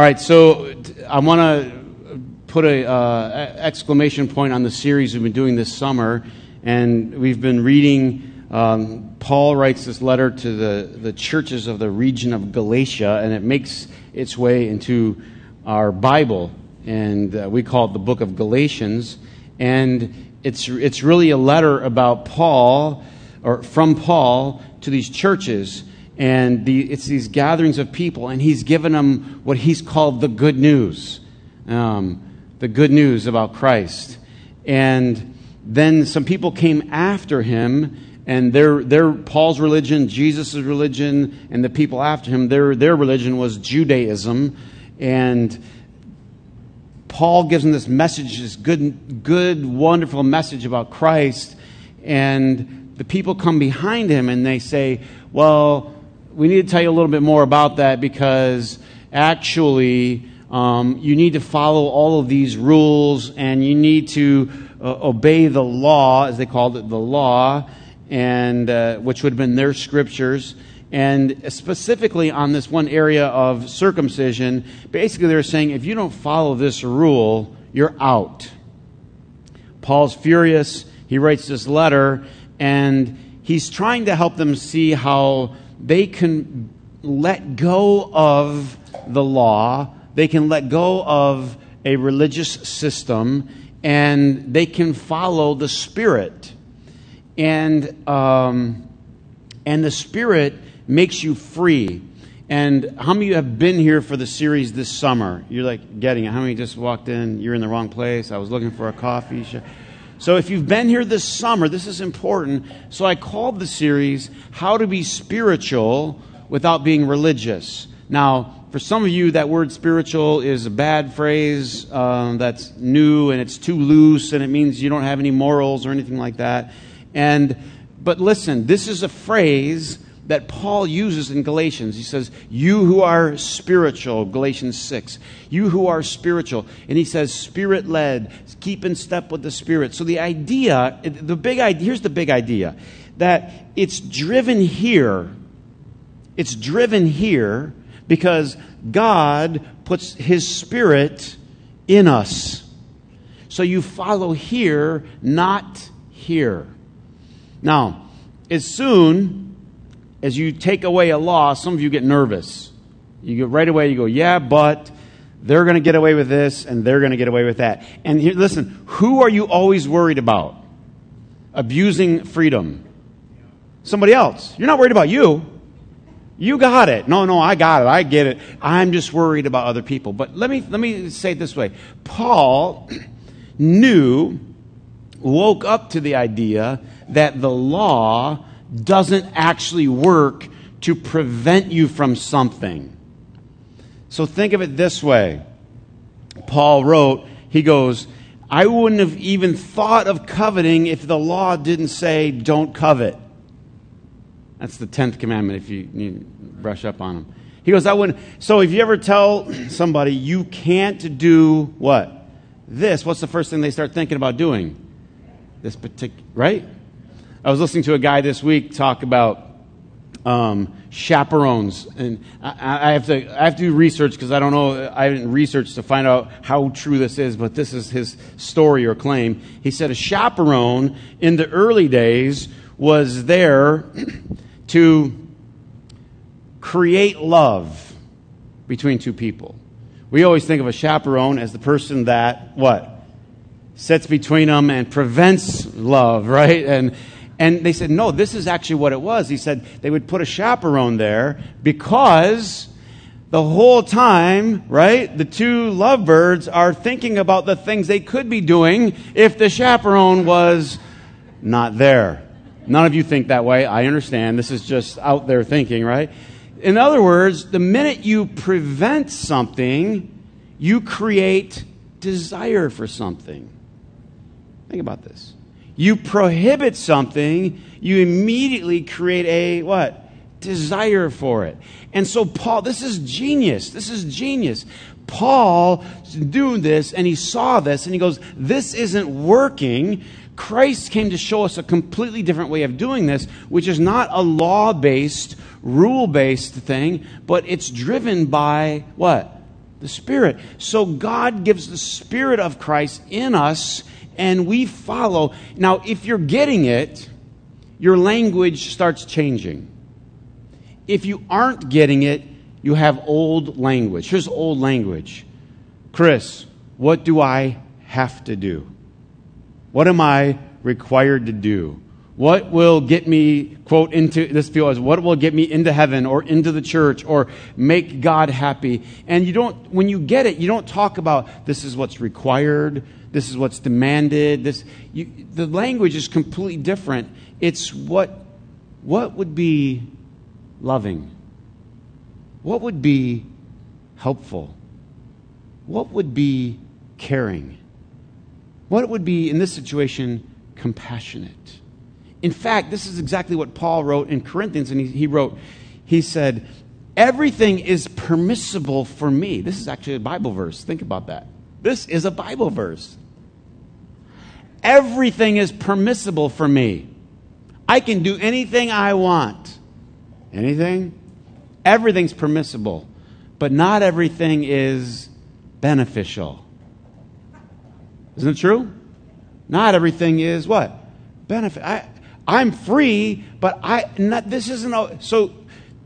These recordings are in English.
All right, so I want to put an uh, exclamation point on the series we've been doing this summer, and we've been reading. Um, Paul writes this letter to the, the churches of the region of Galatia, and it makes its way into our Bible, and uh, we call it the book of Galatians. And it's it's really a letter about Paul, or from Paul to these churches and the, it's these gatherings of people, and he's given them what he's called the good news, um, the good news about Christ. And then some people came after him, and their, their Paul's religion, Jesus' religion, and the people after him, their, their religion was Judaism. And Paul gives them this message, this good, good, wonderful message about Christ. And the people come behind him and they say, well, we need to tell you a little bit more about that because actually um, you need to follow all of these rules and you need to uh, obey the law, as they called it, the law, and uh, which would have been their scriptures. And specifically on this one area of circumcision, basically they're saying if you don't follow this rule, you're out. Paul's furious. He writes this letter, and he's trying to help them see how they can let go of the law, they can let go of a religious system, and they can follow the Spirit. And, um, and the Spirit makes you free. And how many of you have been here for the series this summer? You're like getting it. How many just walked in? You're in the wrong place. I was looking for a coffee. So if you've been here this summer, this is important. So I called the series How to Be Spiritual Without Being Religious. Now, for some of you, that word spiritual is a bad phrase um, that's new and it's too loose and it means you don't have any morals or anything like that. And, but listen, this is a phrase that Paul uses in Galatians. He says, You who are spiritual, Galatians 6. You who are spiritual. And he says, Spirit led, keep in step with the Spirit. So the idea, the big idea, here's the big idea that it's driven here. It's driven here because God puts his Spirit in us. So you follow here, not here. Now, as soon as you take away a law, some of you get nervous. You get right away, you go, yeah, but they're going to get away with this and they're going to get away with that. And here, listen, who are you always worried about? Abusing freedom. Somebody else. You're not worried about you. You got it. No, no, I got it. I get it. I'm just worried about other people. But let me, let me say it this way. Paul knew, woke up to the idea that the law doesn't actually work to prevent you from something. So think of it this way. Paul wrote, he goes, I wouldn't have even thought of coveting if the law didn't say don't covet. That's the 10th commandment if you, brush up on them. He goes, I wouldn't. So if you ever tell somebody you can't do what? This, what's the first thing they start thinking about doing? This particular, right? I was listening to a guy this week talk about um, chaperones, and I, I, have to I have to do research because I don't know I didn't research to find out how true this is, but this is his story or claim. He said a chaperone in the early days was there to create love between two people. We always think of a chaperone as the person that what sits between them and prevents love, right? And and they said, no, this is actually what it was. He said they would put a chaperone there because the whole time, right, the two lovebirds are thinking about the things they could be doing if the chaperone was not there. None of you think that way. I understand. This is just out there thinking, right? In other words, the minute you prevent something, you create desire for something. Think about this you prohibit something, you immediately create a what? Desire for it. And so Paul, this is genius. This is genius. Paul doing this and he saw this and he goes, This isn't working. Christ came to show us a completely different way of doing this, which is not a law based, rule based thing, but it's driven by what? The Spirit. So God gives the Spirit of Christ in us, and we follow. Now, if you're getting it, your language starts changing. If you aren't getting it, you have old language. Here's old language Chris, what do I have to do? What am I required to do? What will get me, quote, into this feel as what will get me into heaven or into the church or make God happy? And you don't, when you get it, you don't talk about this is what's required, this is what's demanded. This, you, the language is completely different. It's what, what would be loving? What would be helpful? What would be caring? What would be, in this situation, compassionate? In fact, this is exactly what Paul wrote in Corinthians, and he, he wrote, he said, Everything is permissible for me. This is actually a Bible verse. Think about that. This is a Bible verse. Everything is permissible for me. I can do anything I want. Anything? Everything's permissible, but not everything is beneficial. Isn't it true? Not everything is what? Benefit. I, I'm free, but I not, this isn't a, so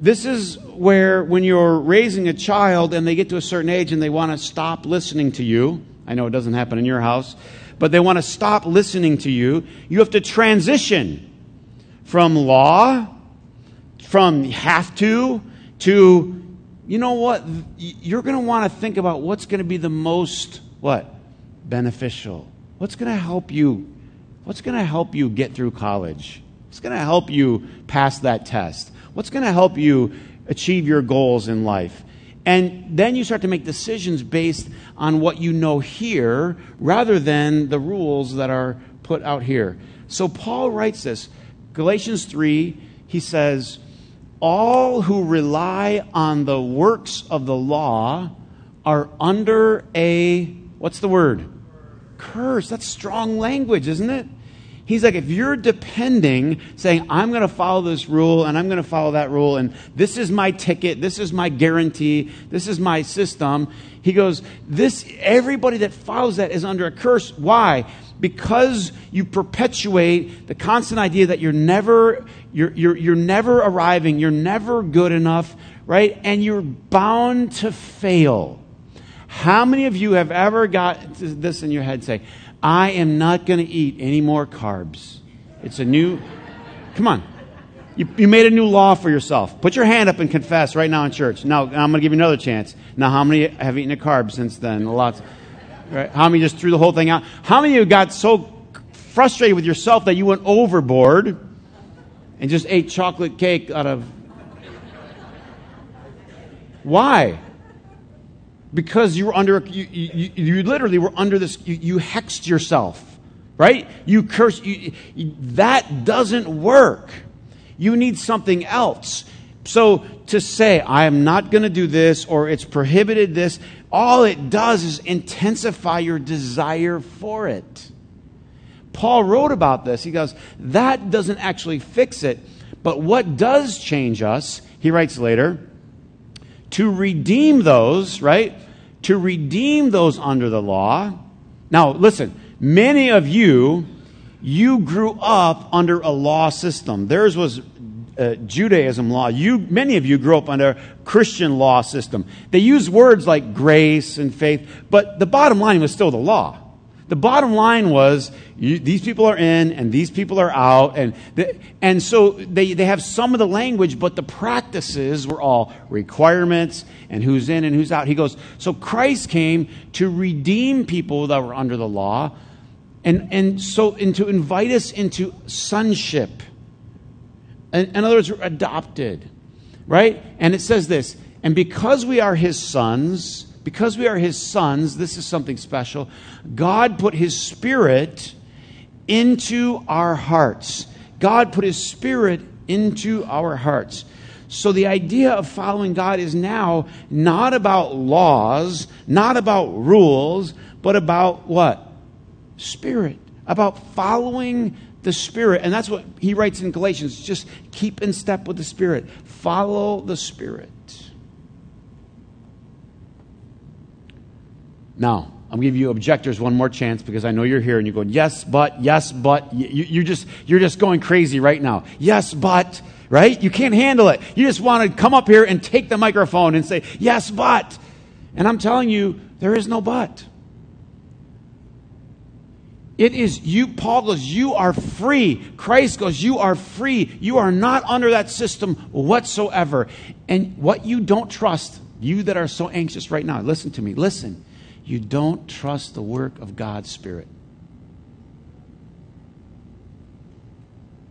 this is where when you're raising a child and they get to a certain age and they want to stop listening to you. I know it doesn't happen in your house, but they want to stop listening to you. You have to transition from law, from have to, to, you know what? You're going to want to think about what's going to be the most, what? Beneficial. What's going to help you What's going to help you get through college? What's going to help you pass that test? What's going to help you achieve your goals in life? And then you start to make decisions based on what you know here rather than the rules that are put out here. So Paul writes this Galatians 3, he says, All who rely on the works of the law are under a, what's the word? Curse. That's strong language, isn't it? He's like, if you're depending, saying, I'm going to follow this rule and I'm going to follow that rule, and this is my ticket, this is my guarantee, this is my system. He goes, this, everybody that follows that is under a curse. Why? Because you perpetuate the constant idea that you're never, you're, you're, you're never arriving, you're never good enough, right? And you're bound to fail. How many of you have ever got this in your head say, I am not going to eat any more carbs? It's a new, come on. You, you made a new law for yourself. Put your hand up and confess right now in church. Now, I'm going to give you another chance. Now, how many have eaten a carb since then? Lots. Right? How many just threw the whole thing out? How many of you got so frustrated with yourself that you went overboard and just ate chocolate cake out of. Why? Because you were under, you, you, you literally were under this, you, you hexed yourself, right? You curse, you, that doesn't work. You need something else. So to say, I am not going to do this or it's prohibited this, all it does is intensify your desire for it. Paul wrote about this. He goes, that doesn't actually fix it. But what does change us, he writes later, to redeem those, right? To redeem those under the law. Now, listen, many of you, you grew up under a law system. Theirs was uh, Judaism law. You, many of you grew up under Christian law system. They use words like grace and faith, but the bottom line was still the law. The bottom line was you, these people are in and these people are out. And, the, and so they, they have some of the language, but the practices were all requirements and who's in and who's out. He goes, So Christ came to redeem people that were under the law and, and, so, and to invite us into sonship. In, in other words, we're adopted, right? And it says this, and because we are his sons, because we are his sons, this is something special. God put his spirit into our hearts. God put his spirit into our hearts. So the idea of following God is now not about laws, not about rules, but about what? Spirit. About following the Spirit. And that's what he writes in Galatians just keep in step with the Spirit, follow the Spirit. Now, I'm giving you objectors one more chance because I know you're here and you're going, yes, but, yes, but. You, you just, you're just going crazy right now. Yes, but, right? You can't handle it. You just want to come up here and take the microphone and say, yes, but. And I'm telling you, there is no but. It is you, Paul goes, you are free. Christ goes, you are free. You are not under that system whatsoever. And what you don't trust, you that are so anxious right now, listen to me, listen. You don't trust the work of God's Spirit.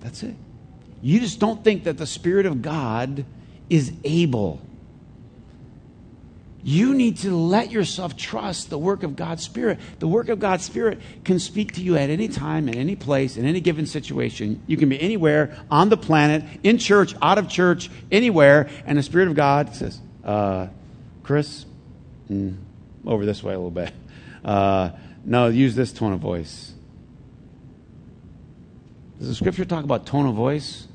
That's it. You just don't think that the Spirit of God is able you need to let yourself trust the work of God's Spirit. The work of God's Spirit can speak to you at any time, in any place, in any given situation. You can be anywhere on the planet, in church, out of church, anywhere, and the Spirit of God says, uh, Chris, mm, over this way a little bit. Uh, no, use this tone of voice. Does the scripture talk about tone of voice?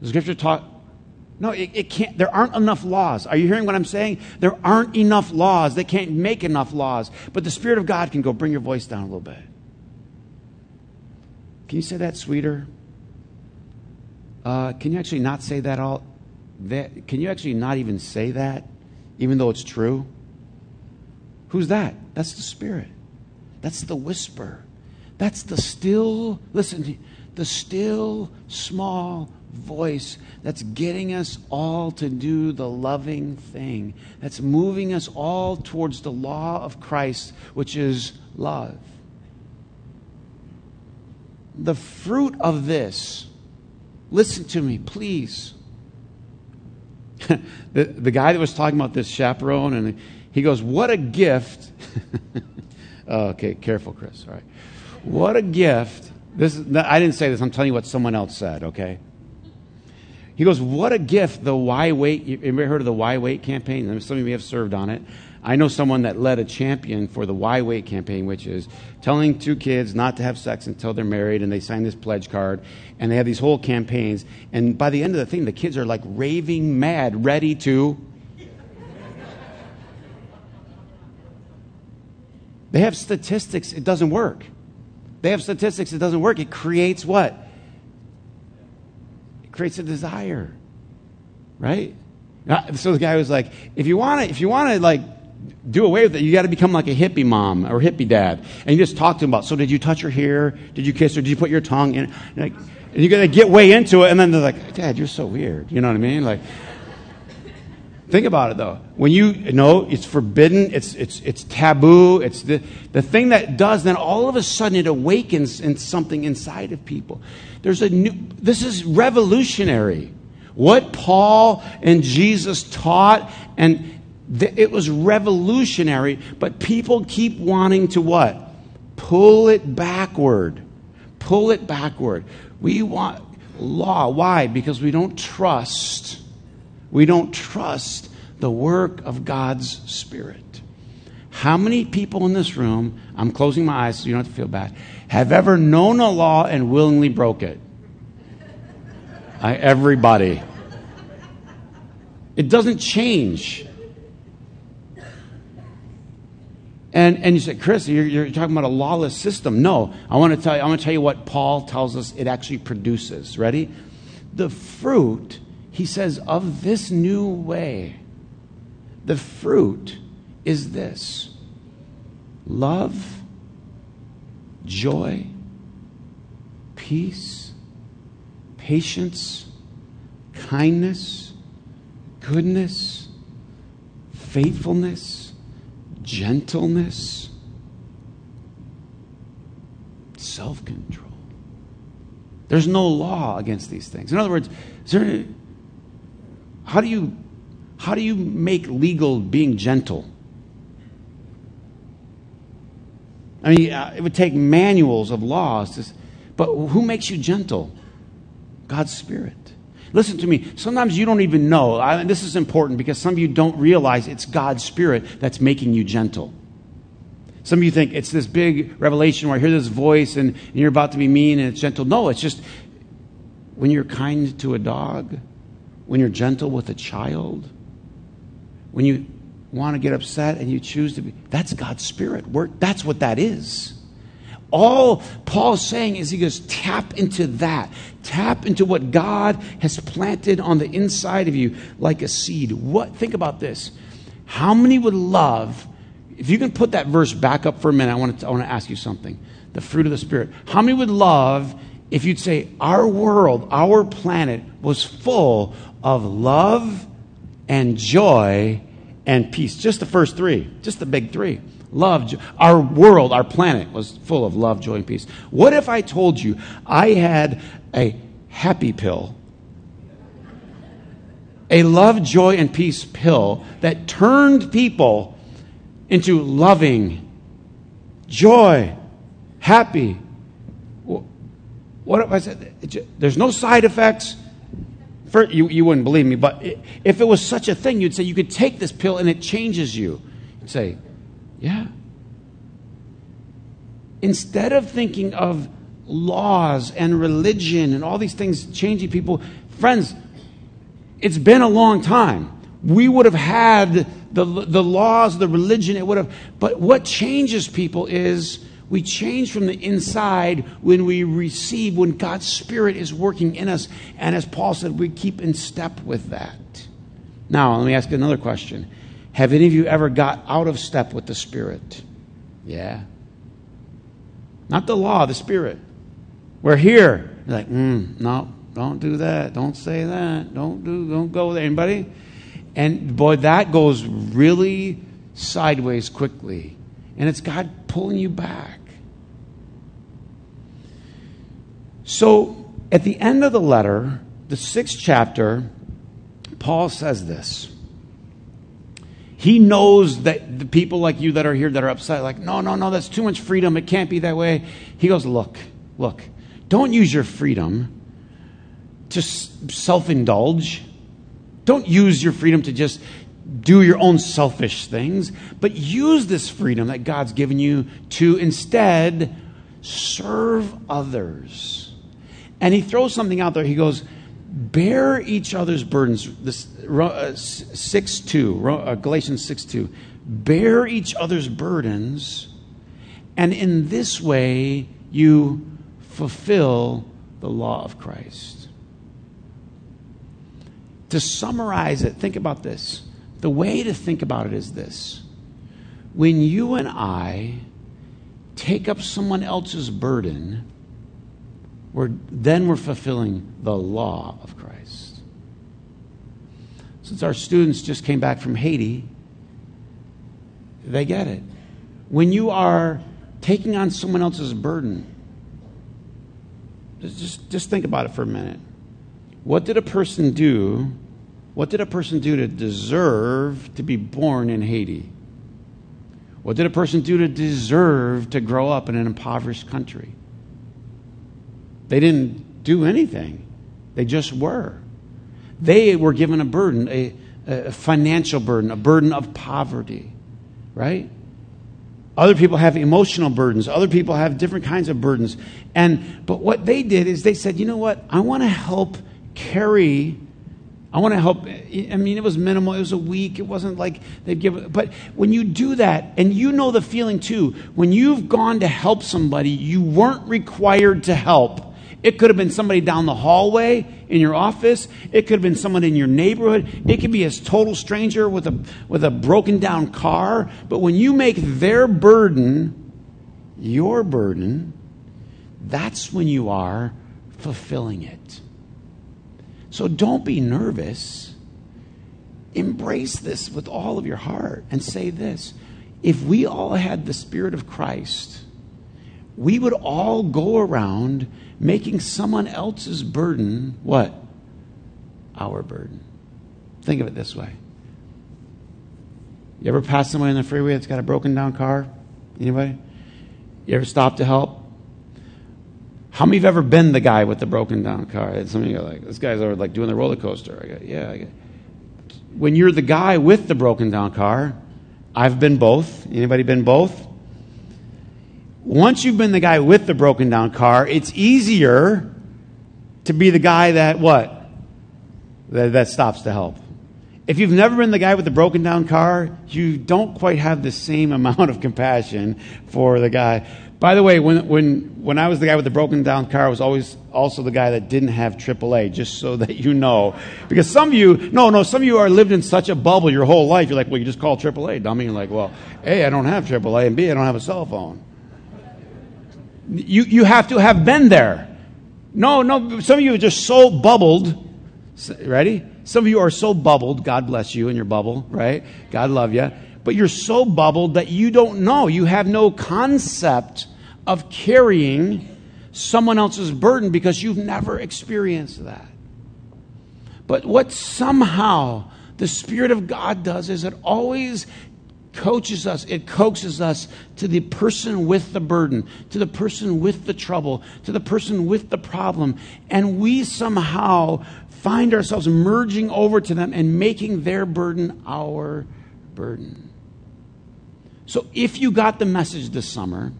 Does the scripture talk no, it, it, can't. There aren't enough laws. Are you hearing what I'm saying? There aren't enough laws. They can't make enough laws. But the Spirit of God can go bring your voice down a little bit. Can you say that sweeter? Uh, can you actually not say that all? That, can you actually not even say that, even though it's true? Who's that? That's the Spirit. That's the whisper. That's the still, listen, the still small voice that's getting us all to do the loving thing, that's moving us all towards the law of Christ, which is love. The fruit of this, listen to me, please. the, the guy that was talking about this chaperone, and he goes, What a gift. oh, okay, careful, Chris. All right. What a gift. This is, I didn't say this, I'm telling you what someone else said, okay? He goes, What a gift the Why Wait. You ever heard of the Why Wait campaign? Some of you may have served on it. I know someone that led a champion for the Why Wait campaign, which is telling two kids not to have sex until they're married, and they sign this pledge card, and they have these whole campaigns. And by the end of the thing, the kids are like raving mad, ready to. They have statistics, it doesn't work. They have statistics, it doesn't work. It creates what? It creates a desire, right? So the guy was like, if you want to, if you want to like do away with it, you got to become like a hippie mom or hippie dad. And you just talk to him about, so did you touch her hair? Did you kiss her? Did you put your tongue in? And, like, and you're going to get way into it. And then they're like, Dad, you're so weird. You know what I mean? Like, think about it though. When you, know it's forbidden, it's, it's, it's taboo, it's the, the thing that does, then all of a sudden it awakens in something inside of people. There's a new, this is revolutionary. What Paul and Jesus taught, and th- it was revolutionary, but people keep wanting to what? Pull it backward. Pull it backward. We want law. Why? Because we don't trust. We don't trust the work of God's Spirit. How many people in this room, I'm closing my eyes so you don't have to feel bad, have ever known a law and willingly broke it? I, everybody. It doesn't change. And, and you say, Chris, you're, you're, talking about a lawless system. No, I want to tell you, I want to tell you what Paul tells us it actually produces. Ready? The fruit, he says, of this new way, the fruit is this love, joy, peace, patience, kindness, goodness, faithfulness, gentleness, self control. There's no law against these things. In other words, there, how do you how do you make legal being gentle? I mean, uh, it would take manuals of laws, to, but who makes you gentle? God's Spirit. Listen to me. Sometimes you don't even know. I, this is important because some of you don't realize it's God's Spirit that's making you gentle. Some of you think it's this big revelation where I hear this voice and, and you're about to be mean and it's gentle. No, it's just when you're kind to a dog, when you're gentle with a child, when you want to get upset and you choose to be, that's God's Spirit. Work. That's what that is. All Paul's saying is he goes, tap into that. Tap into what God has planted on the inside of you like a seed. What think about this. How many would love, if you can put that verse back up for a minute, I want to, I want to ask you something. The fruit of the Spirit. How many would love if you'd say, Our world, our planet was full of love and joy and peace? Just the first three, just the big three. Love, our world, our planet was full of love, joy, and peace. What if I told you I had a happy pill, a love, joy, and peace pill that turned people into loving, joy, happy? What if I said, there's no side effects? For, you, you wouldn't believe me, but if it was such a thing, you'd say you could take this pill and it changes you. You'd say, yeah. Instead of thinking of laws and religion and all these things changing people, friends, it's been a long time. We would have had the, the laws, the religion, it would have, but what changes people is we change from the inside when we receive, when God's Spirit is working in us. And as Paul said, we keep in step with that. Now, let me ask you another question. Have any of you ever got out of step with the Spirit? Yeah. Not the law, the Spirit. We're here. You're like, mm, no, don't do that. Don't say that. Don't do, don't go there. Anybody? And boy, that goes really sideways quickly. And it's God pulling you back. So at the end of the letter, the sixth chapter, Paul says this. He knows that the people like you that are here that are upset, like, no, no, no, that's too much freedom. It can't be that way. He goes, look, look, don't use your freedom to self indulge. Don't use your freedom to just do your own selfish things, but use this freedom that God's given you to instead serve others. And he throws something out there. He goes, bear each other's burdens. This uh, 6 2, uh, Galatians 6 2. Bear each other's burdens, and in this way you fulfill the law of Christ. To summarize it, think about this the way to think about it is this when you and I take up someone else's burden, we're, then we're fulfilling the law of Christ. Since our students just came back from Haiti, they get it. When you are taking on someone else's burden, just, just think about it for a minute. What did a person do what did a person do to deserve to be born in Haiti? What did a person do to deserve to grow up in an impoverished country? They didn't do anything, they just were. They were given a burden, a, a financial burden, a burden of poverty, right? Other people have emotional burdens. Other people have different kinds of burdens. And but what they did is they said, "You know what? I want to help carry I want to help. I mean, it was minimal. It was a week. It wasn't like they'd give. But when you do that, and you know the feeling too, when you've gone to help somebody you weren't required to help, it could have been somebody down the hallway in your office. It could have been someone in your neighborhood. It could be a total stranger with a, with a broken down car. But when you make their burden your burden, that's when you are fulfilling it. So don't be nervous. Embrace this with all of your heart and say this. If we all had the Spirit of Christ, we would all go around making someone else's burden what? Our burden. Think of it this way. You ever pass someone in the freeway that's got a broken down car? Anybody? You ever stop to help? How many of you have ever been the guy with the broken down car? Some of you are like, this guy's over like doing the roller coaster. I go, yeah. I go. When you're the guy with the broken down car, I've been both. Anybody been both? Once you've been the guy with the broken down car, it's easier to be the guy that what? That, that stops to help. If you've never been the guy with the broken down car, you don't quite have the same amount of compassion for the guy. By the way, when, when, when I was the guy with the broken down car, I was always also the guy that didn't have AAA, just so that you know. Because some of you, no, no, some of you are lived in such a bubble your whole life. You're like, well, you just call AAA, dummy. You're like, well, A, I don't have AAA, and B, I don't have a cell phone. You, you have to have been there. No, no, some of you are just so bubbled. Ready? Some of you are so bubbled. God bless you in your bubble, right? God love you. But you're so bubbled that you don't know. You have no concept of carrying someone else's burden because you've never experienced that. But what somehow the Spirit of God does is it always coaches us, it coaxes us to the person with the burden, to the person with the trouble, to the person with the problem. And we somehow find ourselves merging over to them and making their burden our burden. So if you got the message this summer,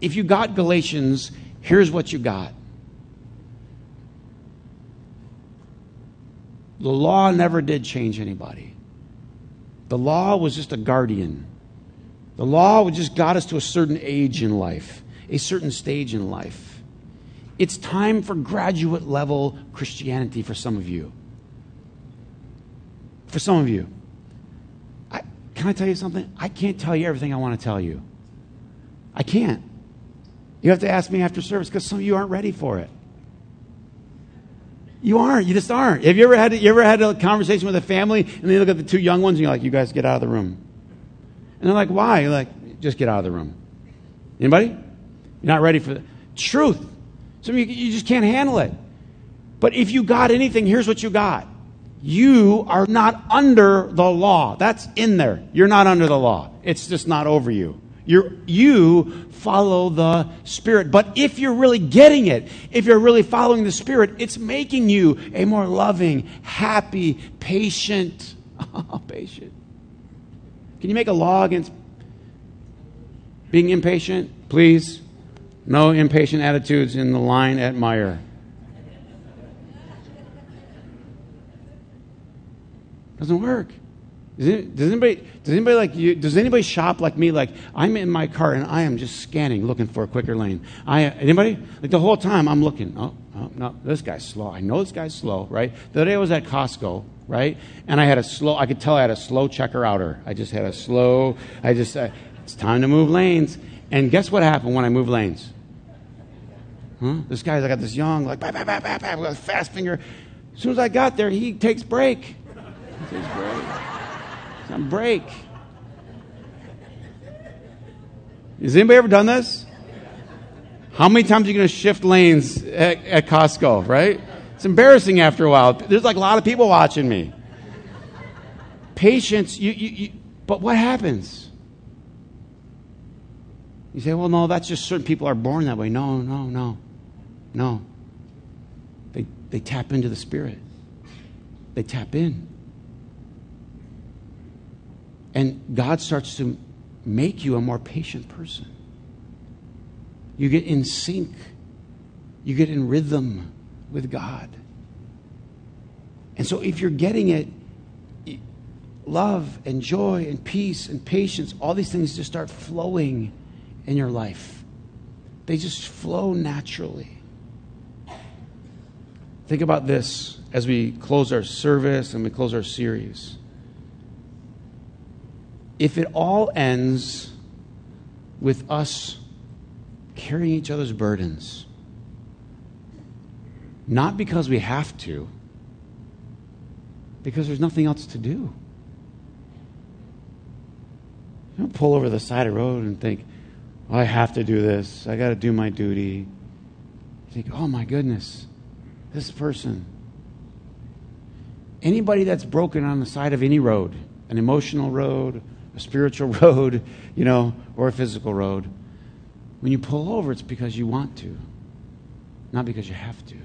if you got Galatians, here's what you got. The law never did change anybody. The law was just a guardian. The law just got us to a certain age in life, a certain stage in life. It's time for graduate level Christianity for some of you. For some of you. Can I tell you something? I can't tell you everything I want to tell you. I can't. You have to ask me after service because some of you aren't ready for it. You aren't. You just aren't. Have you ever had you ever had a conversation with a family and they look at the two young ones and you're like, "You guys get out of the room," and they're like, "Why?" You're like, "Just get out of the room." Anybody? You're not ready for the truth. Some of you you just can't handle it. But if you got anything, here's what you got. You are not under the law. That's in there. You're not under the law. It's just not over you. You're, you follow the Spirit. But if you're really getting it, if you're really following the Spirit, it's making you a more loving, happy, patient. Oh, patient. Can you make a law against being impatient? Please. No impatient attitudes in the line at Meijer. Doesn't work. Does, it, does anybody does anybody like you does anybody shop like me like I'm in my car and I am just scanning looking for a quicker lane. I anybody? Like the whole time I'm looking. Oh, oh no, this guy's slow. I know this guy's slow, right? The other day I was at Costco, right? And I had a slow I could tell I had a slow checker outer. I just had a slow I just uh, it's time to move lanes. And guess what happened when I moved lanes? Huh? This guy's I got this young like fast finger. As soon as I got there, he takes break. He takes break. Some break. Has anybody ever done this? How many times are you going to shift lanes at, at, Costco, right? It's embarrassing after a while. There's like a lot of people watching me. Patience, you, you, you, but what happens? You say, well, no, that's just certain people are born that way. No, no, no, no. They, they tap into the Spirit, they tap in. And God starts to make you a more patient person. You get in sync, you get in rhythm with God. And so, if you're getting it, love and joy and peace and patience, all these things just start flowing in your life. They just flow naturally. Think about this as we close our service and we close our series if it all ends with us carrying each other's burdens, not because we have to, because there's nothing else to do. You don't pull over the side of the road and think, oh, I have to do this. I got to do my duty. You think, oh my goodness, this person. Anybody that's broken on the side of any road, an emotional road, a spiritual road, you know, or a physical road. When you pull over, it's because you want to, not because you have to.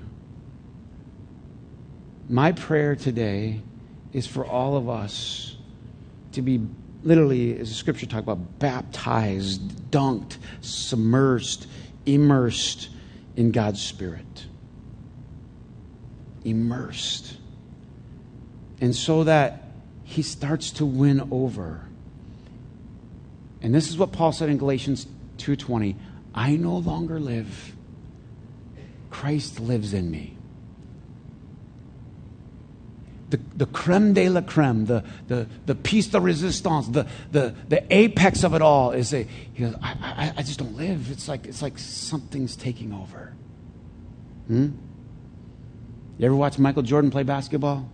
My prayer today is for all of us to be literally, as the scripture talks about, baptized, dunked, submersed, immersed in God's Spirit. Immersed. And so that he starts to win over. And this is what Paul said in Galatians 2:20, I no longer live. Christ lives in me. The, the creme de la creme, the, the, the piece de resistance, the, the, the apex of it all is a, he goes, I, I, I just don't live. It's like, it's like something's taking over. Hmm? You ever watch Michael Jordan play basketball?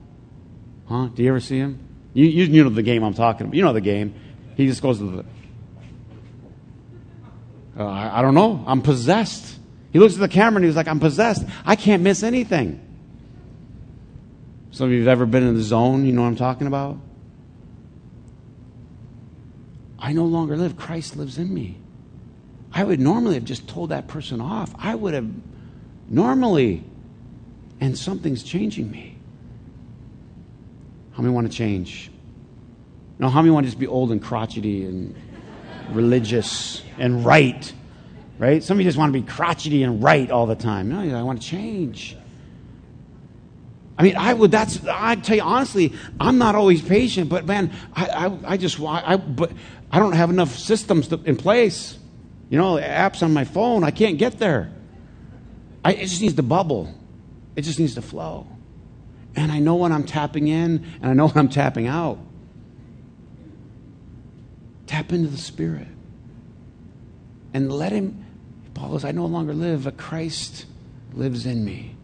Huh? Do you ever see him? You, you, you know the game I'm talking about. You know the game. He just goes to the. Uh, I, I don't know. I'm possessed. He looks at the camera and he's like, I'm possessed. I can't miss anything. Some of you have ever been in the zone, you know what I'm talking about? I no longer live. Christ lives in me. I would normally have just told that person off. I would have normally, and something's changing me. How many want to change? No, how many want to just be old and crotchety and religious and right? Right? Some of you just want to be crotchety and right all the time. No, I want to change. I mean, I would. That's. I tell you honestly, I'm not always patient, but man, I, I, I just, I, but I don't have enough systems to, in place. You know, apps on my phone, I can't get there. I, it just needs to bubble. It just needs to flow. And I know when I'm tapping in, and I know when I'm tapping out. Tap into the Spirit, and let Him. Paul says, I no longer live, but Christ lives in me.